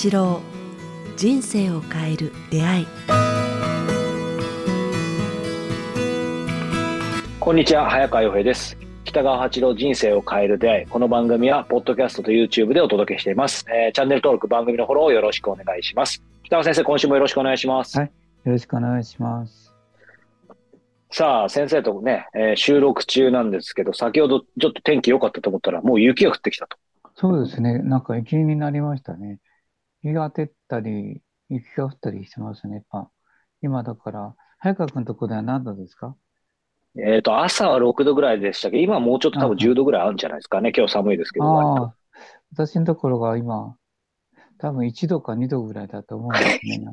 八郎人生を変える出会い。こんにちは早川洋平です。北川八郎人生を変える出会い。この番組はポッドキャストと YouTube でお届けしています、えーチャンネル登録番組のフォローをよろしくお願いします。北川先生今週もよろしくお願いします、はい。よろしくお願いします。さあ先生とね、えー収録中なんですけど先ほどちょっと天気良かったと思ったらもう雪が降ってきたと。そうですね。なんか雪になりましたね。日が照ったり、雪が降ったりしてますね。まあ、今だから、早川君のとこでは何度ですか？えっ、と朝は6度ぐらいでしたけど今はもうちょっと多分10度ぐらいあるんじゃないですかね今日寒いですけど割とああ、私のところが今、多分1度か2度ぐらいだと思うんですね。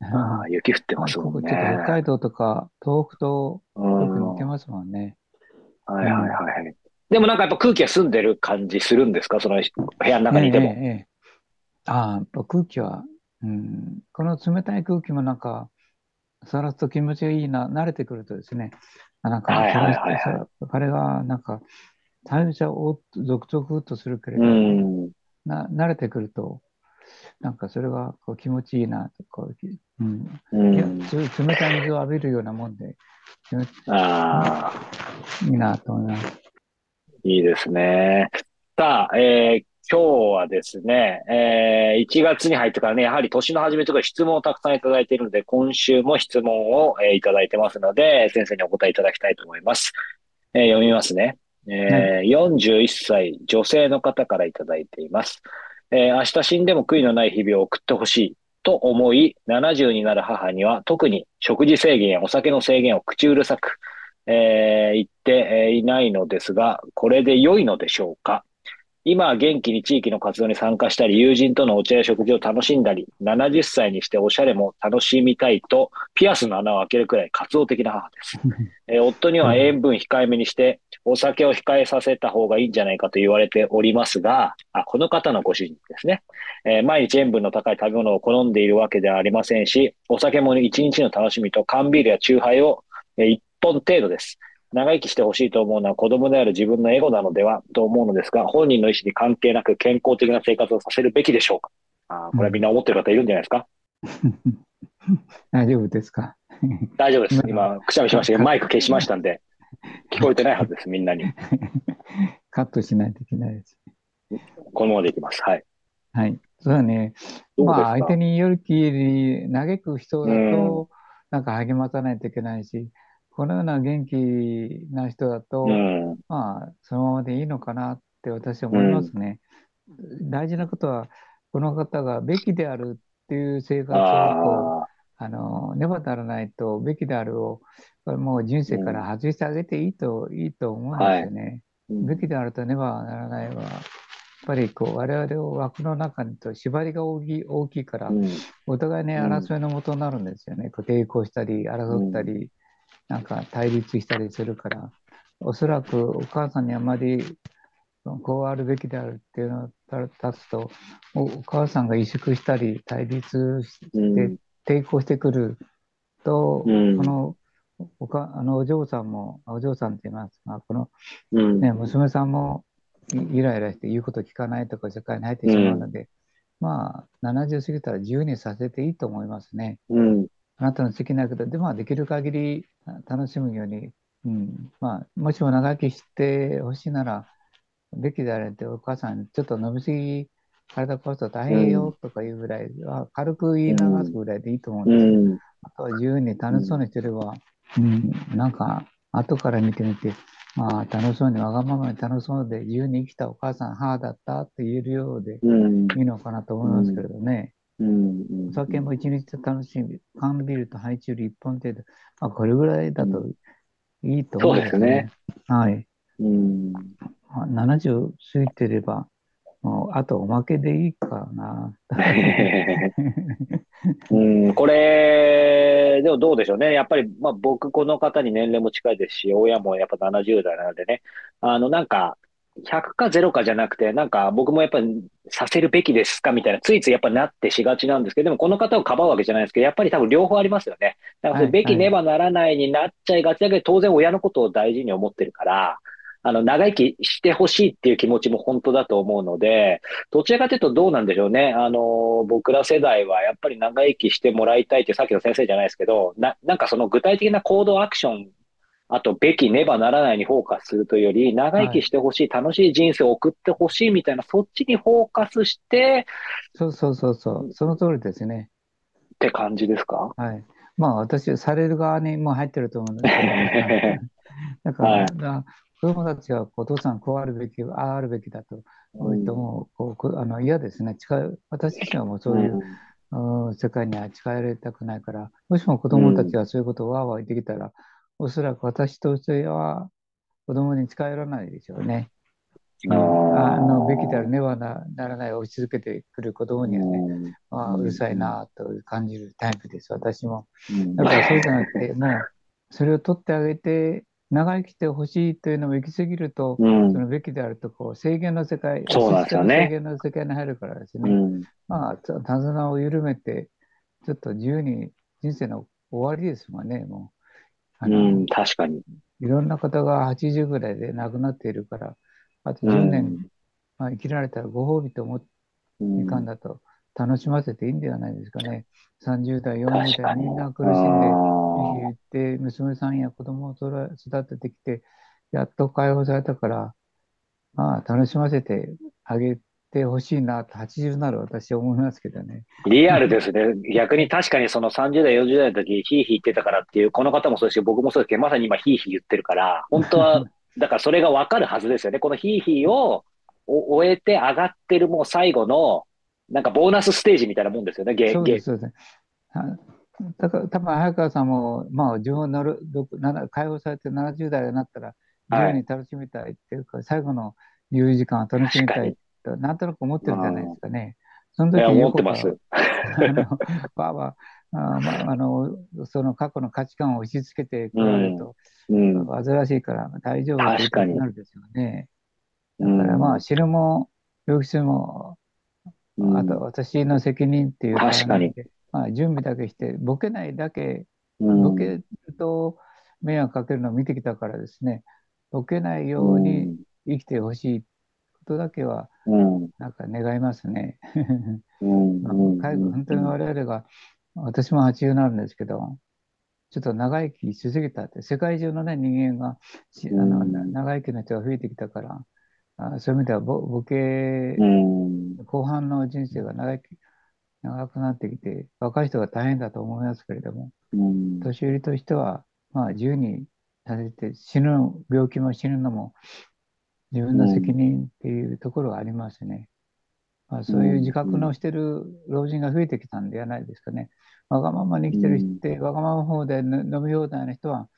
ああ雪降ってますもんねちょっと北海道とか東北とうんよく似てますもんね。はいはいはいはい。でもなんかやっぱ空気が澄んでる感じするんですか？その部屋の中にいても。ええああ、空気は、うん、この冷たい空気もなんか、さらすと気持ちがいいな、慣れてくるとですね、あなんか、はいはいはいはいさ彼がなんか、最初はおっとゾクゾクっとするけれうど、ん。な慣れてくると、なんかそれがこう気持ちいいなとこう、うんうん。つ冷たい水を浴びるようなもんで、気持ちああ、いいなと思います。いいですね。さあ、えー今日はですね、えー1月に入ってからね、やはり年の初めとか質問をたくさんいただいているので、今週も質問を、えーいただいてますので、先生にお答えいただきたいと思います。えー読みますね。えー41歳女性の方からいただいています。えー明日死んでも悔いのない日々を送ってほしいと思い、70になる母には特に食事制限やお酒の制限を口うるさく、えー言ってえーいないのですが、これで良いのでしょうか？今は元気に地域の活動に参加したり、友人とのお茶や食事を楽しんだり、70歳にしておしゃれも楽しみたいと、ピアスの穴を開けるくらい活動的な母です。えー夫には塩分控えめにして、お酒を控えさせた方がいいんじゃないかと言われておりますが、あ、この方のご主人ですね。えー毎日塩分の高い食べ物を好んでいるわけではありませんし、お酒も一日の楽しみと缶ビールやチューハイを、え1本程度です。長生きしてほしいと思うのは子供である自分のエゴなのではと思うのですが、本人の意思に関係なく健康的な生活をさせるべきでしょうか？あーこれはみんな思ってる方いるんじゃないですか、大丈夫ですか？大丈夫です。今、くしゃみしましたけど、マイク消しましたんで、聞こえてないはずです、みんなに。カットしないといけないです。このままでいきます。はい。はい。そうだね。まあ、相手によるきり嘆く人だうんと、なんか励まさないといけないし、このような元気な人だと、うん。まあ、そのままでいいのかなって私は思いますね。大事なことは、この方がべきであるっていう生活をこう、ああの、ねばならないと、べきであるを、これもう人生から外してあげていいと、いいと思うんですよね。ーべきであるとねばならないは、やっぱりこう我々を枠の中にと縛りが大きい大きいからう、ん。お互いね、うん争いのもとになるんですよね。こう抵抗したり、争ったり、なんか対立したりするから、おそらくお母さんにあまりこうあるべきであるっていうのを立つと、おお母さんが萎縮したり、対立しうんて抵抗してくると、うんこのおかあのお嬢さんも、あお嬢さんって言いますが、このうん。ね、娘さんもイイライラして言うこと聞かないとか社会に入ってしまうので、まあ、70過ぎたら自由にさせていいと思いますね。うん。あなたの好きなことで、まあ、できる限りあ楽しむように、うん、まあ、もしも長生きしてほしいなら、べきであれってお母さん、ちょっと飲みすぎ、体壊すと大変よとかいうぐらいは、軽く言い流すぐらいでいいと思うんうですよ。ん。あとは自由に楽しそうにしてれば、うん、なんか、後から見てみて、まあ、楽しそうに、わがままに楽しそうで、自由に生きたお母さん、母だったって言えるようでうん。いいのかなと思いますけれどね。うん。お酒も一日楽しみ、缶ビールとハイチュウリ一本程度、まあ、これぐらいだといいと思うんですね。はい。うん。まあ70過ぎてれば、もうあとおまけでいいかな。うん、これ、でもどうでしょうね。やっぱり、まあ僕、この方に年齢も近いですし、親もやっぱ70代なのでね、あの、なんか、100か0かじゃなくて、なんか僕もやっぱりさせるべきですかみたいな、ついついやっぱなってしがちなんですけど、でもこの方をかばうわけじゃないですけど、やっぱり多分両方ありますよね。だからべきねばならないになっちゃいがちだけど、当然親のことを大事に思ってるから、あの、長生きしてほしいっていう気持ちも本当だと思うので、どちらかというとどうなんでしょうね。あの、僕ら世代はやっぱり長生きしてもらいたいってさっきの先生じゃないですけど、な、なんかその具体的な行動アクション、あと、べきねばならないにフォーカスするというより、長生きしてほしい、楽しい人生を送ってほしいみたいな、そっちにフォーカスしてそうそうそうそう、その通りですね。って感じですか？はい。まあ私、される側にも入ってると思うんで すけど、だかはい子供たちはお父さんこうあるべき、あああるべきだと言っても、こうこあの嫌ですね。近い私自身はもうそういう、うん世界には近寄りたくないから、もしも子供たちがそういうことをわーわー言ってきたら、おそらく私としては子供に近寄らないでしょうね。うんあのべきであるねはなならない押し続けてくる子供にはね、ああうるさいなと感じるタイプです、私も。うんだからそうじゃなくて、もうそれを取ってあげて、長生きしてほしいというのも行き過ぎると、うんそのべきであるとこう制限の世界、そうなんですよね制限の世界に入るからですね。うんまあ、手綱を緩めて、ちょっと自由に人生の終わりですもんね、もう。あのうん、確かに。いろんな方が80ぐらいで亡くなっているから、あと10年、まあ、生きられたらご褒美と思ってうんいかんだと楽しませていいんではないですかね。30代、40確かに代、みんな苦しんで、言って、娘さんや子供を育育ててきて、やっと解放されたから、まあ、楽しませてあげてほしいなと、80になる私は思いますけどね。リアルですね。逆に確かにその30代、40代の時、ヒーヒー言ってたからっていう、この方もそうですし、僕もそうですけど、まさに今ヒーヒー言ってるから、本当は、だからそれがわかるはずですよね。このヒーヒーをお終えて上がってるもう最後の、なんかボーナスステージみたいなもんですよね、ゲゲそうです、そうです。あだから多分早川さんも、まあ、自分をなるどなな解放されて70代になったら、自由に楽しみたいっていうか、最後の自由時間を楽しみたいと、なんとなく思ってるんじゃないですかね。その時思ってます。あの、ばあば、あまあ、あの、その過去の価値観を押し付けてくられると、うん。煩わしいから大丈夫って言いたくなるですよね。だうんからまあ、死ぬも病気するも、うん。あと私の責任っていう確かに。でまあ、準備だけして、ボケないだけ、うん。ボケると迷惑かけるのを見てきたからですね、ボケないように生きてほしいことだけは、うん。なんか願いますね。うん。うん。介護、本当に我々が、私も80になるんですけど、ちょっと長生きしすぎたって、世界中のね、人間がしあの、うん長生きの人が増えてきたから、あそういう意味ではボ、ボケう、ん。後半の人生が長生き、長くなってきて、若い人が大変だと思いますけれども、うん。年寄りとしては、まあ、自由にさせて、死ぬ、病気も死ぬのも、自分の責任っていうところがありますね。まあ、そういう自覚のしてる老人が増えてきたんではないですかね。わがままに生きてる人って、わがまま方での飲み放題の人は、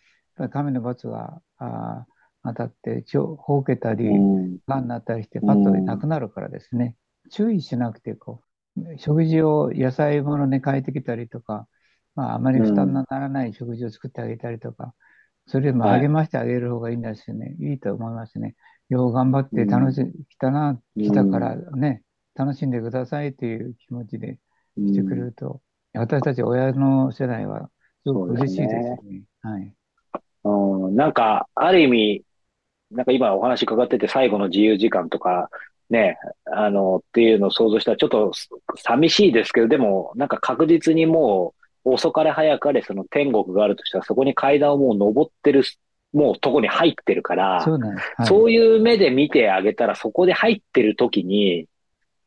神の罰があー当たって、ちょほうけたり、うん。がんになったりして、パッとなくなるからですね。注意しなくて、こう、食事を野菜ものに変えてきたりとか、まあ、あまり負担のならない食事を作ってあげたりとか、それでもはい励ましてあげる方がいいんですよね。いいと思いますね。よう頑張って楽し、来たな、来たからね、楽しんでくださいという気持ちでしてくれると、私たち親の世代はすごく嬉しいですよね。はい。うん、なんか、ある意味、なんか今お話伺ってて最後の自由時間とか、ね、あの、っていうのを想像したらちょっと寂しいですけど、でも、なんか確実にもう遅かれ早かれその天国があるとしたらそこに階段をもう登ってる、もうとこに入ってるから、そうなんです。はいそういう目で見てあげたら、そこで入ってる時に、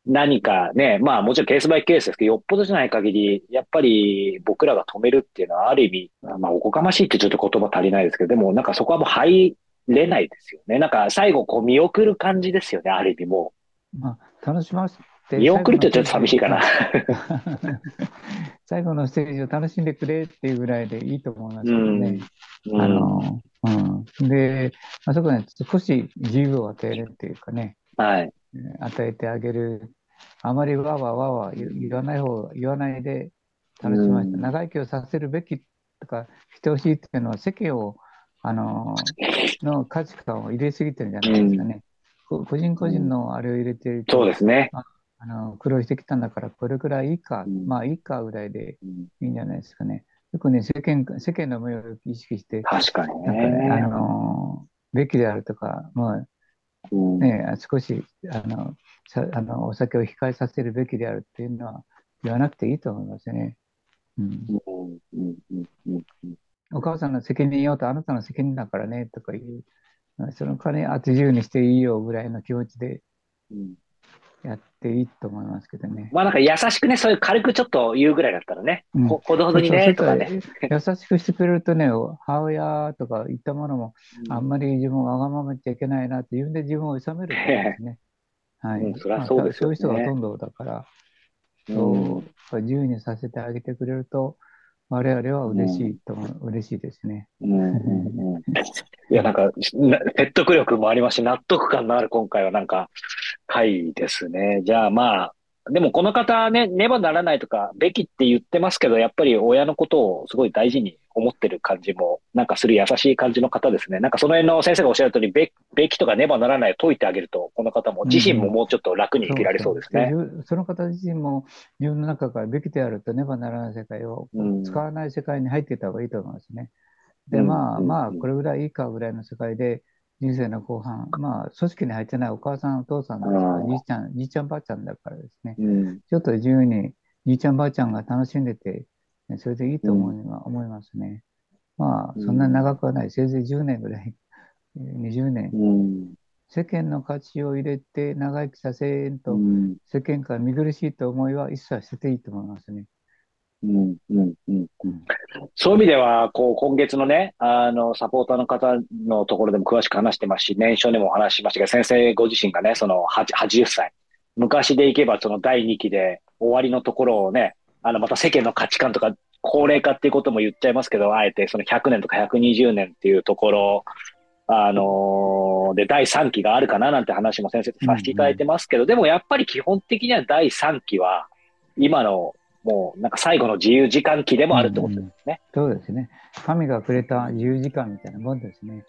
何かね、まあもちろんケースバイケースですけど、よっぽどじゃない限り、やっぱり僕らが止めるっていうのはある意味、まあおこがましいってちょっと言葉足りないですけど、でもなんかそこはもう入れないですよね。なんか最後こう見送る感じですよね、ある意味もまあ、楽しませて。う。見送るってちょっと寂しいかな。最後のステージを楽しんでくれっていうぐらいでいいと思いますけどね。うん。あの、うん。で、あそこね、少し自由を与えるっていうかね、はい。えー与えてあげる。あまりわーわーわーわー言言わない方、言わないで楽しませて、うん長生きをさせるべきとかしてほしいっていうのは世間を、あの、の価値観を入れすぎてるんじゃないですかね。こ個人個人のあれを入れてるとそうですね。あの苦労してきたんだから、これくらいいいか、うん。まあいいかぐらいでうん。いいんじゃないですかね。よくね、世間世間の目を意識して、確かになんかね、あね。のべきであるとか、まあうん。ね、少しあのさあのお酒を控えさせるべきであるっていうのは言わなくていいと思いますね。うん、お母さんの責任よとあなたの責任だからねとかいう、その金あと自由にしていいよぐらいの気持ちでうんやっていいと思いますけどね。まあなんか優しくね、そういう軽くちょっと言うぐらいだったらね、うんほほどほどにね、とかね。優しくしてくれるとね、母親とか言ったものも、あんまり自分わがまま言っちゃいけないなって自分で自分を収めるんですね。はい。うんそりゃそうですよねまあそういう人がほとんどだから、うんそう自由にさせてあげてくれると、我々は嬉しいと思う、嬉しいですね。うんうんうんいや、なんか、な説得力もありますし、納得感のある今回はなんか、回ですね。じゃあまあ、でもこの方ね、ねばならないとか、べきって言ってますけど、やっぱり親のことをすごい大事に思ってる感じも、なんかする優しい感じの方ですね。なんかその辺の先生がおっしゃる通り、べべきとかねばならないを解いてあげると、この方も自身ももうちょっと楽に生きられそうですね。そうその方自身も自分の中からべきであるとねばならない世界をうん使わない世界に入っていった方がいいと思いますね。で、うんまあうんまあ、これぐらいいいかぐらいの世界で人生の後半、まあ、組織に入ってないお母さん、お父さんですから、うんじいちゃん、じいちゃんばあちゃんだからですね、うん。ちょっと自由にじいちゃんばあちゃんが楽しんでて、ねそれでいいと思い,、思いますね。まあ、そんなに長くはない、せいぜい10年ぐらい、えー20年。うん。世間の価値を入れて長生きさせんと、うん。世間から見苦しいと思いは一切捨てていいと思いますね。うんうんうんそういう意味では、こう、今月のね、あの、サポーターの方のところでも詳しく話してますし、年少でもお話しましたけど、先生ご自身がね、その、80歳。昔でいけば、その第2期で終わりのところをね、あの、また世間の価値観とか、高齢化っていうことも言っちゃいますけど、あえてその100年とか120年っていうところ、あのーで、第3期があるかななんて話も先生とさせていただいてますけど、でもやっぱり基本的には第3期は、今の、もうなんか最後の自由時間期でもあるってことですね。そうですね。神がくれた自由時間みたいなもんですね。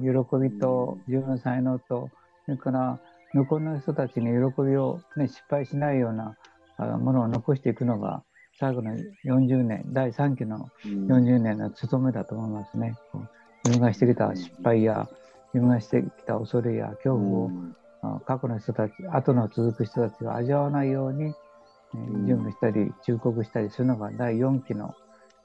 喜びと自分の才能と、それから向こうの人たちに喜びを、ね、失敗しないようなあものを残していくのが、最後の40年、第3期のうん40年の務めだと思いますね。こう自分がしてきた失敗や、自分がしてきた恐れや恐怖を、あ過去の人たち、後の続く人たちが味わわないように、準備したり、忠告したりするのが第4期の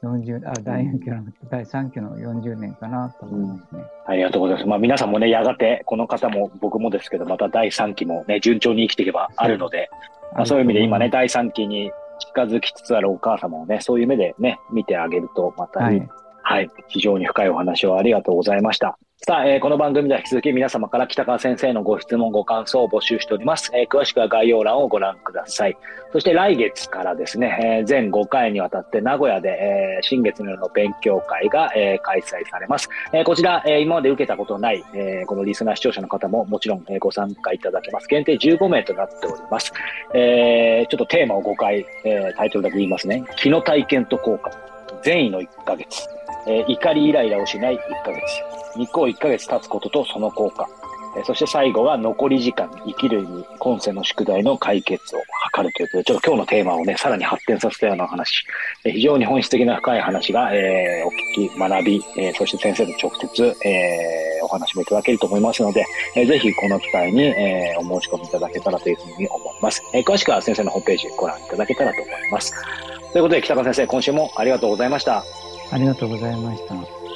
40、あ、第4期の、第3期の40年かなと思いますね。ありがとうございます。まあ皆さんもね、やがて、この方も僕もですけど、また第3期もね、順調に生きていけばあるので、まあ、そういう意味で今ね、第3期に近づきつつあるお母様をね、そういう目でね、見てあげると、またはい。はい、非常に深いお話をありがとうございました。さあ、えーこの番組では引き続き皆様から北川先生のご質問、ご感想を募集しております。えー詳しくは概要欄をご覧ください。そして来月からですね、えー全5回にわたって名古屋で、えー新月の夜の勉強会が、えー開催されます。えーこちら、えー今まで受けたことない、えーこのリスナー視聴者の方ももちろん、えーご参加いただけます。限定15名となっております。えーちょっとテーマを5回、えータイトルだけ言いますね。気の体験と効果。善意の1ヶ月。えー怒りイライラをしない1ヶ月。日光1ヶ月経つこととその効果。えそして最後は残り時間、生きる意味、今世の宿題の解決を図るということで、ちょっと今日のテーマをね、さらに発展させたような話、え非常に本質的な深い話が、えーお聞き、学び、えーそして先生と直接、えーお話もいただけると思いますので、えーぜひこの機会に、えーお申し込みいただけたらというふうに思います。えー詳しくは先生のホームページご覧いただけたらと思います。ということで、北川先生、今週もありがとうございました。ありがとうございました。「